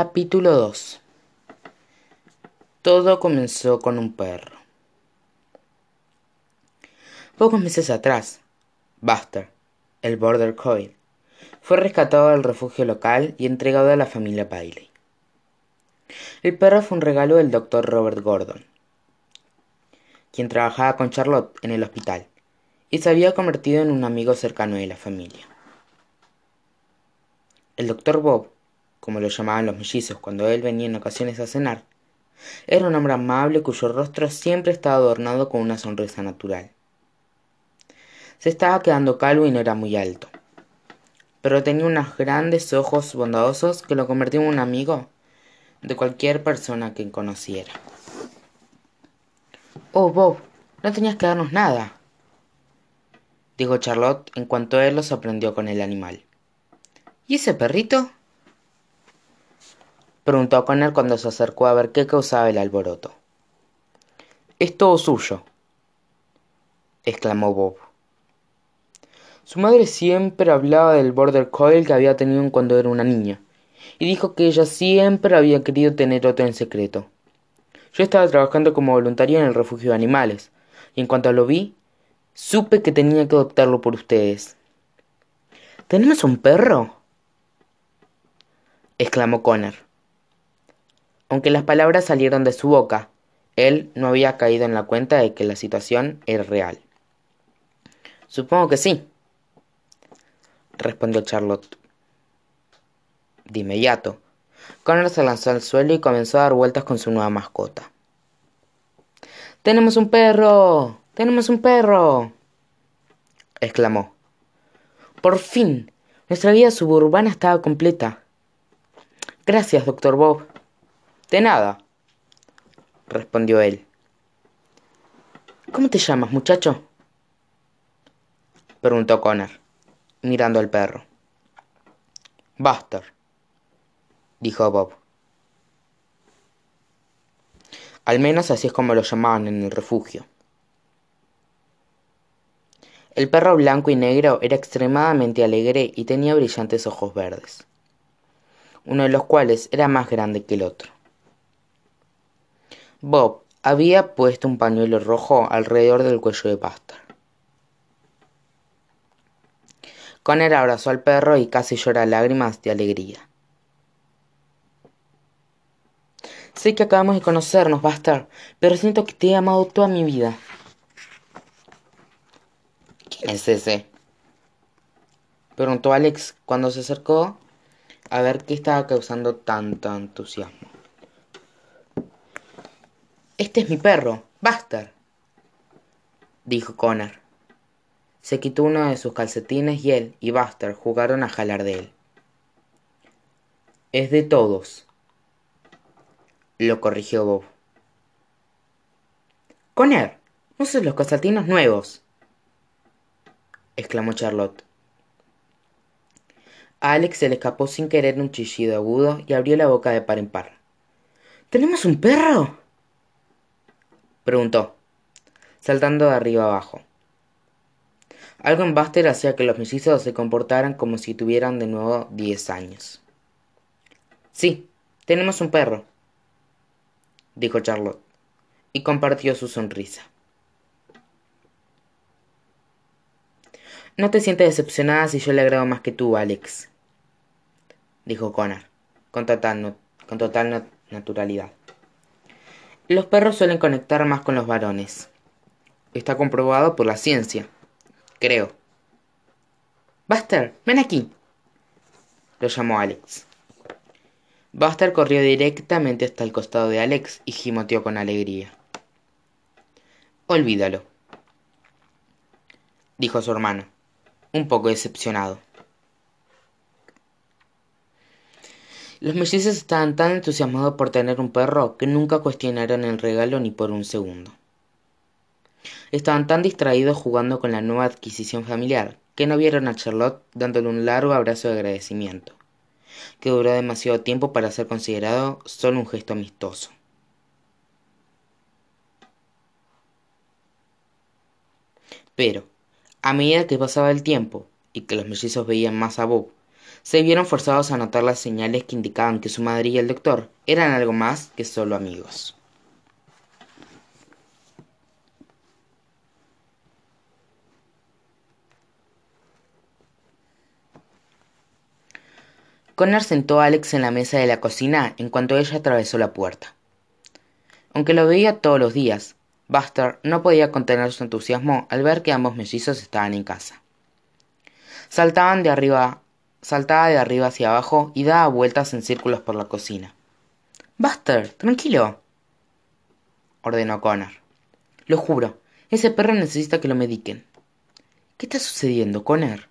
Capítulo 2 Todo comenzó con un perro. Pocos meses atrás, Buster, el Border Collie, fue rescatado del refugio local y entregado a la familia Bailey. El perro fue un regalo del doctor Robert Gordon, quien trabajaba con Charlotte en el hospital y se había convertido en un amigo cercano de la familia. El doctor Bob, como lo llamaban los mellizos cuando él venía en ocasiones a cenar, era un hombre amable cuyo rostro siempre estaba adornado con una sonrisa natural. Se estaba quedando calvo y no era muy alto, pero tenía unos grandes ojos bondadosos que lo convertían en un amigo de cualquier persona que conociera. Oh, Bob, no tenías que darnos nada, dijo Charlotte en cuanto él lo sorprendió con el animal. ¿Y ese perrito? Preguntó Connor cuando se acercó a ver qué causaba el alboroto. Es todo suyo, exclamó Bob. Su madre siempre hablaba del border collie que había tenido cuando era una niña, y dijo que ella siempre había querido tener otro en secreto. Yo estaba trabajando como voluntaria en el refugio de animales, y en cuanto lo vi, supe que tenía que adoptarlo por ustedes. ¿Tenemos un perro? exclamó Connor. Aunque las palabras salieron de su boca, él no había caído en la cuenta de que la situación era real. Supongo que sí, respondió Charlotte. De inmediato, Connor se lanzó al suelo y comenzó a dar vueltas con su nueva mascota. ¡Tenemos un perro! ¡Tenemos un perro! exclamó. Por fin, nuestra vida suburbana estaba completa. Gracias, doctor Bob. De nada, respondió él. ¿Cómo te llamas, muchacho? preguntó Connor mirando al perro. Buster, dijo Bob. Al menos así es como lo llamaban en el refugio. El perro blanco y negro era extremadamente alegre y tenía brillantes ojos verdes, uno de los cuales era más grande que el otro. Bob había puesto un pañuelo rojo alrededor del cuello de Buster. Connor abrazó al perro y casi llora lágrimas de alegría. Sé que acabamos de conocernos, Buster, pero siento que te he amado toda mi vida. ¿Quién es ese? Preguntó Alex cuando se acercó a ver qué estaba causando tanto entusiasmo. Este es mi perro, Buster, dijo Connor. Se quitó uno de sus calcetines y él y Buster jugaron a jalar de él. Es de todos, lo corrigió Bob. Conner, uses los calcetines nuevos, exclamó Charlotte. A Alex se le escapó sin querer un chillido agudo y abrió la boca de par en par. ¿Tenemos un perro? Preguntó, saltando de arriba abajo. Algo en Buster hacía que los mellizos se comportaran como si tuvieran de nuevo diez años. Sí, tenemos un perro, dijo Charlotte, y compartió su sonrisa. No te sientes decepcionada si yo le agrado más que tú, Alex, dijo Connor, con total, con total naturalidad. Los perros suelen conectar más con los varones. Está comprobado por la ciencia creo. Buster, ven aquí. Lo llamó Alex. Buster corrió directamente hasta el costado de Alex y gimoteó con alegría. Olvídalo, dijo su hermano, un poco decepcionado. Los mellizos estaban tan entusiasmados por tener un perro que nunca cuestionaron el regalo ni por un segundo. Estaban tan distraídos jugando con la nueva adquisición familiar que no vieron a Charlotte dándole un largo abrazo de agradecimiento, que duró demasiado tiempo para ser considerado solo un gesto amistoso. Pero, a medida que pasaba el tiempo y que los mellizos veían más a Bob, se vieron forzados a notar las señales que indicaban que su madre y el doctor eran algo más que solo amigos. Connor sentó a Alex en la mesa de la cocina en cuanto ella atravesó la puerta. Aunque lo veía todos los días, Buster no podía contener su entusiasmo al ver que ambos mellizos estaban en casa. Saltaban de arriba, saltaba de arriba hacia abajo y daba vueltas en círculos por la cocina. Buster, tranquilo, ordenó Connor. Lo juro, ese perro necesita que lo mediquen. ¿Qué está sucediendo, Connor?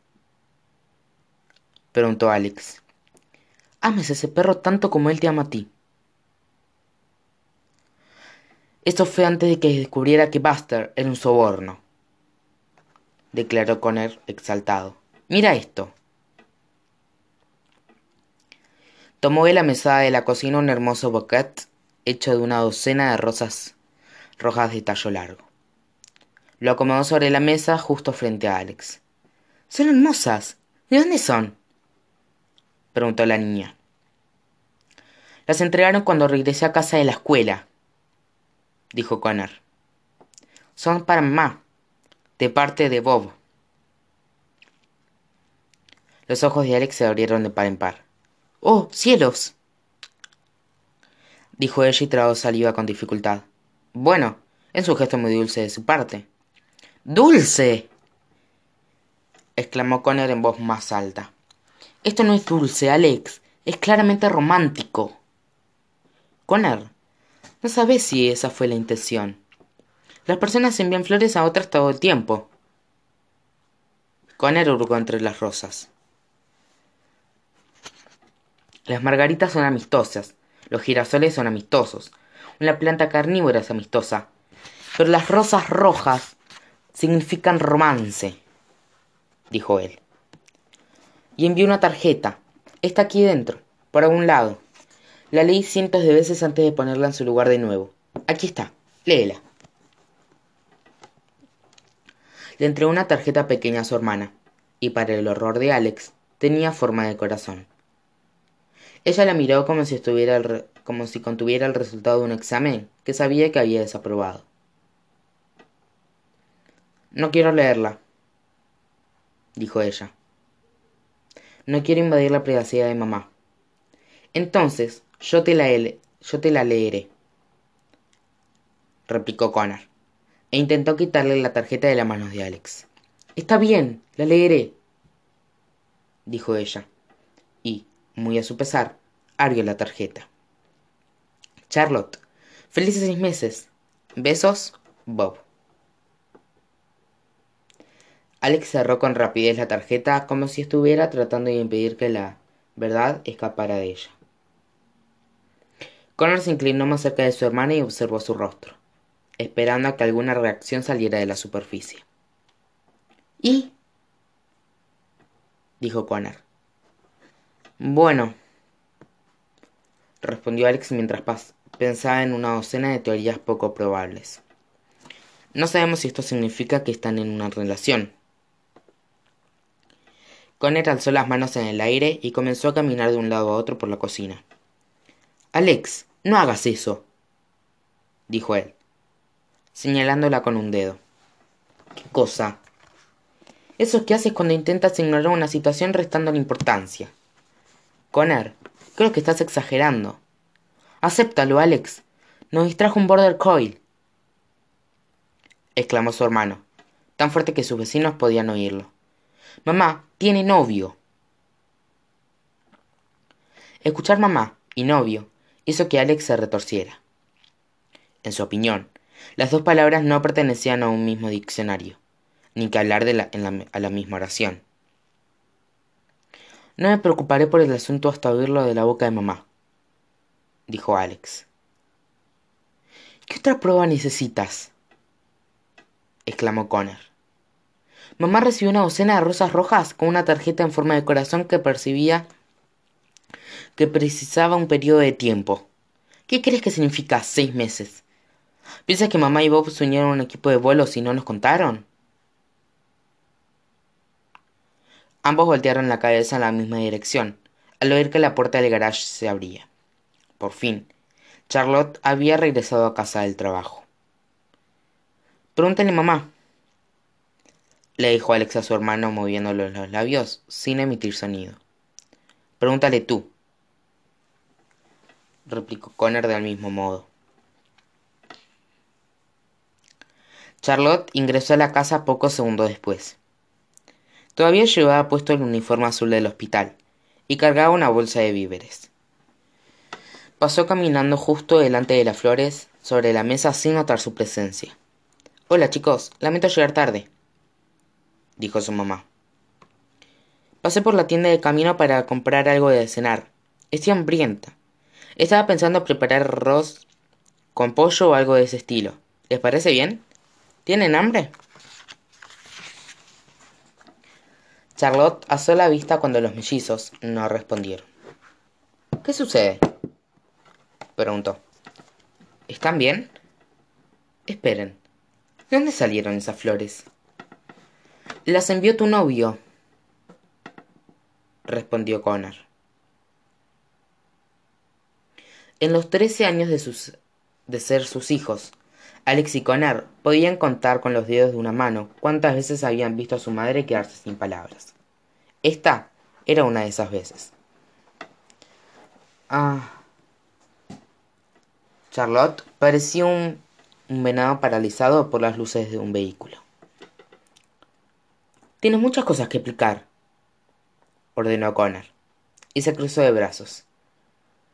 preguntó Alex. Ames a ese perro tanto como él te ama a ti. Esto fue antes de que descubriera que Buster era un soborno, declaró Connor exaltado. Mira esto. Tomó de la mesada de la cocina un hermoso bouquet hecho de una docena de rosas rojas de tallo largo. Lo acomodó sobre la mesa justo frente a Alex. Son hermosas. ¿De dónde son? preguntó la niña. Las entregaron cuando regresé a casa de la escuela, dijo Connor. Son para mamá, de parte de Bob. Los ojos de Alex se abrieron de par en par. ¡Oh, cielos! dijo ella y tragó saliva con dificultad. Bueno, es un gesto muy dulce de su parte. ¡Dulce! exclamó Connor en voz más alta. Esto no es dulce, Alex. Es claramente romántico. Connor, no sabes si esa fue la intención. Las personas envían flores a otras todo el tiempo. Connor hurgó entre las rosas. Las margaritas son amistosas, los girasoles son amistosos, una planta carnívora es amistosa, pero las rosas rojas significan romance, dijo él y envió una tarjeta. Está aquí dentro, por algún lado. La leí cientos de veces antes de ponerla en su lugar de nuevo. Aquí está, léela. Le entregó una tarjeta pequeña a su hermana, y para el horror de Alex, tenía forma de corazón. Ella la miró como si, estuviera como si contuviera el resultado de un examen que sabía que había desaprobado. No quiero leerla, dijo ella. No quiero invadir la privacidad de mamá. Entonces, yo te la, yo te la leeré, replicó Connor, e intentó quitarle la tarjeta de las manos de Alex. Está bien, la leeré, dijo ella, muy a su pesar, abrió la tarjeta. Charlotte, felices seis meses. Besos, Bob. Alex cerró con rapidez la tarjeta como si estuviera tratando de impedir que la verdad escapara de ella. Connor se inclinó más cerca de su hermana y observó su rostro, esperando a que alguna reacción saliera de la superficie. ¿Y? dijo Connor. Bueno, respondió Alex mientras pensaba en una docena de teorías poco probables. No sabemos si esto significa que están en una relación, Connor alzó las manos en el aire y comenzó a caminar de un lado a otro por la cocina. Alex, no hagas eso, dijo él, señalándola con un dedo. ¿Qué cosa? Eso que haces cuando intentas ignorar una situación restando la importancia. Connor, creo que estás exagerando. Acéptalo, Alex. Nos distrajo un border coil. exclamó su hermano, tan fuerte que sus vecinos podían oírlo. Mamá tiene novio. Escuchar mamá y novio hizo que Alex se retorciera. En su opinión, las dos palabras no pertenecían a un mismo diccionario, ni que hablar de la, a la misma oración. No me preocuparé por el asunto hasta oírlo de la boca de mamá, dijo Alex. ¿Qué otra prueba necesitas? exclamó Connor. Mamá recibió una docena de rosas rojas con una tarjeta en forma de corazón que percibía que precisaba un periodo de tiempo. ¿Qué crees que significa seis meses? ¿Piensas que mamá y Bob se un equipo de vuelos y no nos contaron? Ambos voltearon la cabeza en la misma dirección, al oír que la puerta del garage se abría. Por fin, Charlotte había regresado a casa del trabajo. Pregúntale mamá, le dijo Alex a su hermano moviéndole los labios sin emitir sonido. Pregúntale tú, replicó Connor del mismo modo. Charlotte ingresó a la casa pocos segundos después. Todavía llevaba puesto el uniforme azul del hospital y cargaba una bolsa de víveres. Pasó caminando justo delante de las flores sobre la mesa sin notar su presencia. Hola chicos, lamento llegar tarde, dijo su mamá. Pasé por la tienda de camino para comprar algo de cenar. Estoy hambrienta. Estaba pensando preparar arroz con pollo o algo de ese estilo. ¿Les parece bien? ¿Tienen hambre? Charlotte asó la vista cuando los mellizos no respondieron. ¿Qué sucede? preguntó. ¿Están bien? Esperen. ¿De dónde salieron esas flores? Las envió tu novio, respondió Connor. En los trece años de, sus, de ser sus hijos, Alex y Connor podían contar con los dedos de una mano cuántas veces habían visto a su madre quedarse sin palabras. Esta era una de esas veces. Ah. Charlotte parecía un un venado paralizado por las luces de un vehículo. Tienes muchas cosas que explicar, ordenó Connor, y se cruzó de brazos.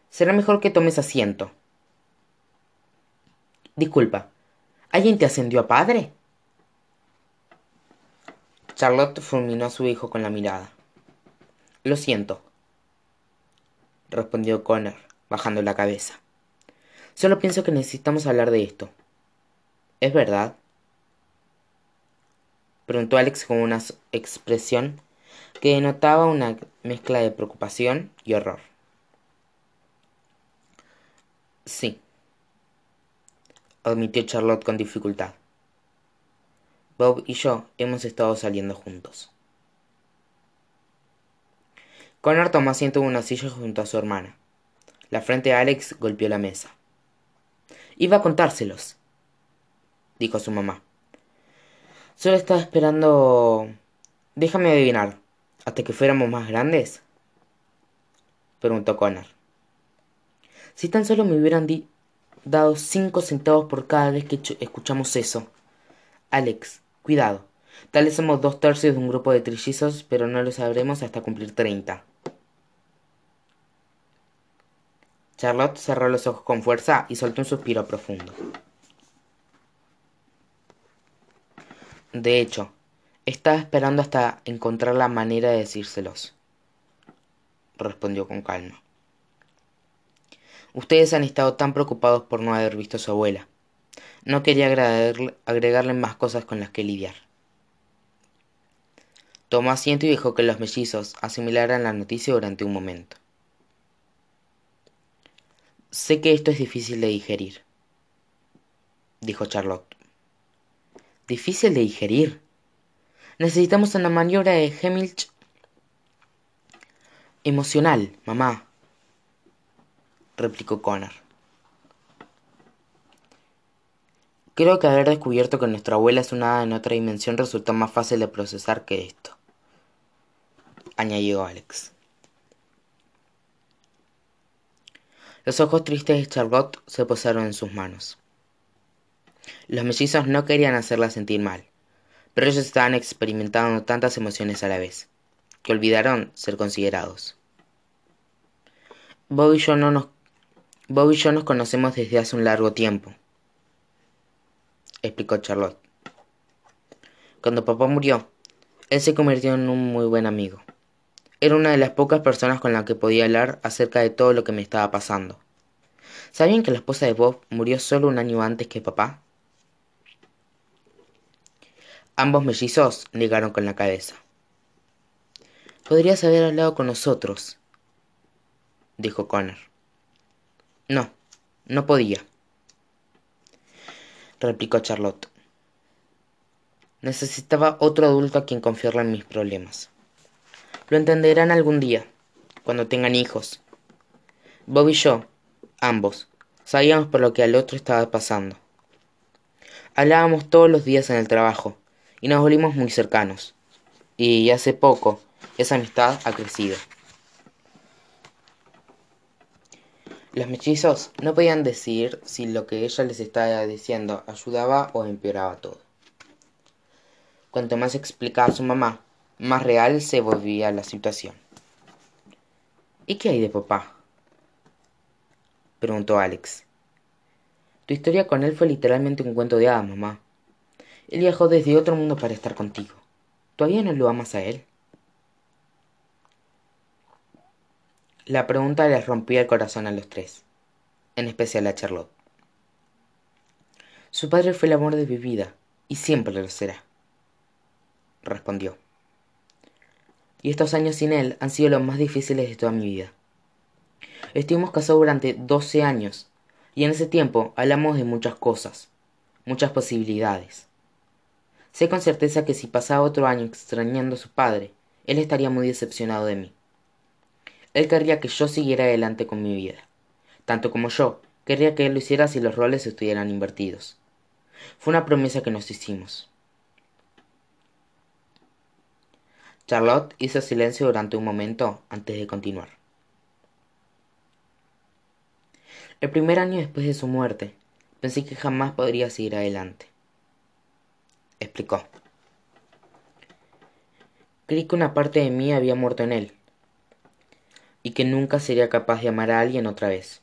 Será mejor que tomes asiento. Disculpa, ¿alguien te ascendió a padre? Charlotte fulminó a su hijo con la mirada. Lo siento, respondió Connor, bajando la cabeza. Solo pienso que necesitamos hablar de esto. ¿Es verdad? Preguntó Alex con una expresión que denotaba una mezcla de preocupación y horror. Sí, admitió Charlotte con dificultad. Bob y yo hemos estado saliendo juntos. Connor tomó asiento en una silla junto a su hermana. La frente de Alex golpeó la mesa. Iba a contárselos, dijo su mamá. Solo estaba esperando... Déjame adivinar. ¿Hasta que fuéramos más grandes? Preguntó Connor. Si tan solo me hubieran dado cinco centavos por cada vez que escuchamos eso. Alex, cuidado. Tal vez somos dos tercios de un grupo de trillizos, pero no lo sabremos hasta cumplir treinta. Charlotte cerró los ojos con fuerza y soltó un suspiro profundo. De hecho, estaba esperando hasta encontrar la manera de decírselos, respondió con calma. Ustedes han estado tan preocupados por no haber visto a su abuela. No quería agregarle más cosas con las que lidiar. Tomó asiento y dejó que los mellizos asimilaran la noticia durante un momento. Sé que esto es difícil de digerir, dijo Charlotte difícil de digerir. Necesitamos una maniobra de Hemilch emocional, mamá, replicó Connor. Creo que haber descubierto que nuestra abuela es una hada en otra dimensión resultó más fácil de procesar que esto, añadió Alex. Los ojos tristes de Charlotte se posaron en sus manos. Los mellizos no querían hacerla sentir mal, pero ellos estaban experimentando tantas emociones a la vez, que olvidaron ser considerados. Bob y yo no nos Bob y yo nos conocemos desde hace un largo tiempo, explicó Charlotte. Cuando papá murió, él se convirtió en un muy buen amigo. Era una de las pocas personas con las que podía hablar acerca de todo lo que me estaba pasando. ¿Sabían que la esposa de Bob murió solo un año antes que papá? Ambos mellizos negaron con la cabeza. Podrías haber hablado con nosotros, dijo Connor. No, no podía, replicó Charlotte. Necesitaba otro adulto a quien confiarle mis problemas. Lo entenderán algún día, cuando tengan hijos. Bob y yo, ambos, sabíamos por lo que al otro estaba pasando. Hablábamos todos los días en el trabajo y nos volvimos muy cercanos. Y hace poco esa amistad ha crecido. Los mellizos no podían decir si lo que ella les estaba diciendo ayudaba o empeoraba todo. Cuanto más explicaba su mamá, más real se volvía la situación. ¿Y qué hay de papá? preguntó Alex. Tu historia con él fue literalmente un cuento de hadas, mamá. Él viajó desde otro mundo para estar contigo. ¿Todavía no lo amas a él? La pregunta les rompía el corazón a los tres, en especial a Charlotte. Su padre fue el amor de mi vida, y siempre lo será, respondió. Y estos años sin él han sido los más difíciles de toda mi vida. Estuvimos casados durante doce años, y en ese tiempo hablamos de muchas cosas, muchas posibilidades. Sé con certeza que si pasaba otro año extrañando a su padre, él estaría muy decepcionado de mí. Él querría que yo siguiera adelante con mi vida, tanto como yo querría que él lo hiciera si los roles estuvieran invertidos. Fue una promesa que nos hicimos. Charlotte hizo silencio durante un momento antes de continuar. El primer año después de su muerte, pensé que jamás podría seguir adelante. Explicó. Creí que una parte de mí había muerto en él, y que nunca sería capaz de amar a alguien otra vez.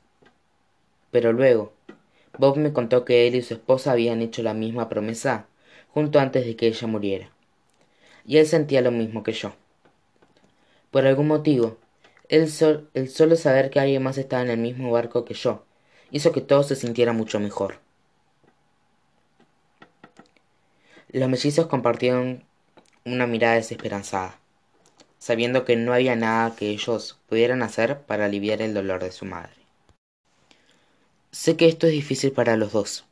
Pero luego, Bob me contó que él y su esposa habían hecho la misma promesa junto antes de que ella muriera. Y él sentía lo mismo que yo. Por algún motivo, el, el solo saber que alguien más estaba en el mismo barco que yo hizo que todo se sintiera mucho mejor. Los mellizos compartieron una mirada desesperanzada sabiendo que no había nada que ellos pudieran hacer para aliviar el dolor de su madre. Sé que esto es difícil para los dos,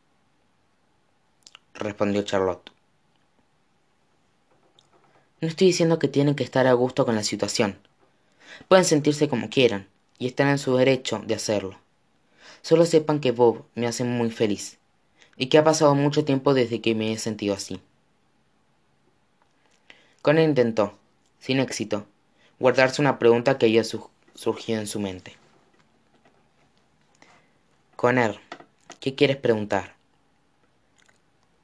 respondió Charlotte. No estoy diciendo que tienen que estar a gusto con la situación. Pueden sentirse como quieran, y están en su derecho de hacerlo. Solo sepan que Bob me hace muy feliz, y que ha pasado mucho tiempo desde que me he sentido así. Con intentó, sin éxito, guardarse una pregunta que había surgido en su mente. Conner, ¿qué quieres preguntar?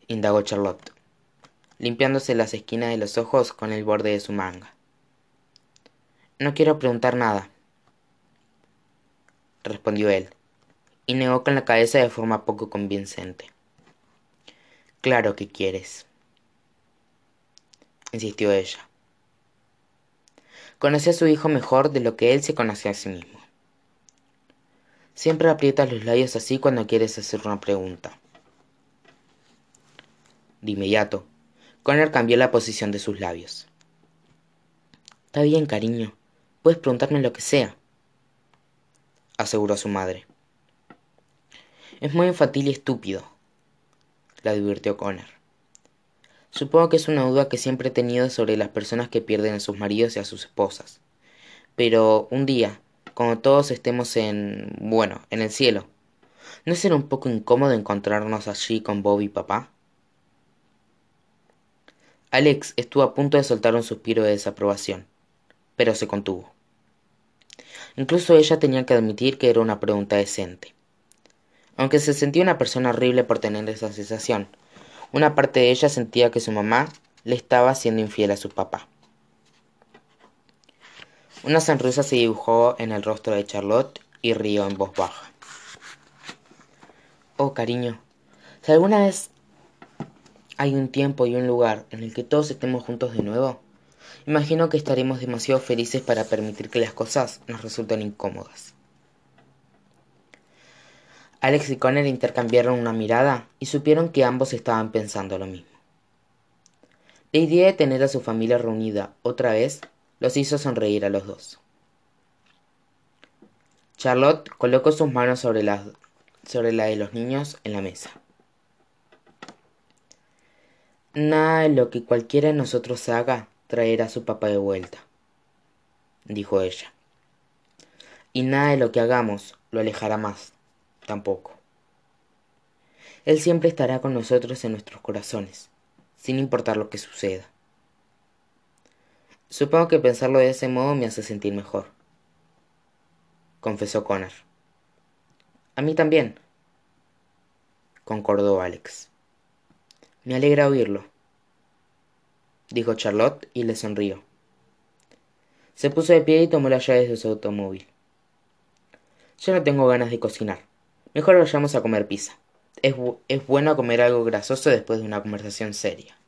indagó Charlotte, limpiándose las esquinas de los ojos con el borde de su manga. No quiero preguntar nada, respondió él, y negó con la cabeza de forma poco convincente. Claro que quieres, insistió ella. Conocí a su hijo mejor de lo que él se conocía a sí mismo. Siempre aprietas los labios así cuando quieres hacer una pregunta. De inmediato, Connor cambió la posición de sus labios. Está bien, cariño. Puedes preguntarme lo que sea, aseguró su madre. Es muy infantil y estúpido, la advirtió Connor. Supongo que es una duda que siempre he tenido sobre las personas que pierden a sus maridos y a sus esposas. Pero un día, cuando todos estemos en... bueno, en el cielo, ¿no será un poco incómodo encontrarnos allí con Bob y papá? Alex estuvo a punto de soltar un suspiro de desaprobación, pero se contuvo. Incluso ella tenía que admitir que era una pregunta decente. Aunque se sentía una persona horrible por tener esa sensación, una parte de ella sentía que su mamá le estaba siendo infiel a su papá. Una sonrisa se dibujó en el rostro de Charlotte y rió en voz baja. Oh, cariño, si alguna vez hay un tiempo y un lugar en el que todos estemos juntos de nuevo, imagino que estaremos demasiado felices para permitir que las cosas nos resulten incómodas. Alex y Connor intercambiaron una mirada y supieron que ambos estaban pensando lo mismo. La idea de tener a su familia reunida otra vez los hizo sonreír a los dos. Charlotte colocó sus manos sobre la, sobre la de los niños en la mesa. Nada de lo que cualquiera de nosotros haga traerá a su papá de vuelta, dijo ella. Y nada de lo que hagamos lo alejará más, tampoco. Él siempre estará con nosotros en nuestros corazones, sin importar lo que suceda. Supongo que pensarlo de ese modo me hace sentir mejor, confesó Connor. A mí también, concordó Alex. Me alegra oírlo, dijo Charlotte y le sonrió. Se puso de pie y tomó las llaves de su automóvil. Ya no tengo ganas de cocinar. Mejor vayamos a comer pizza. Es, es bueno comer algo grasoso después de una conversación seria.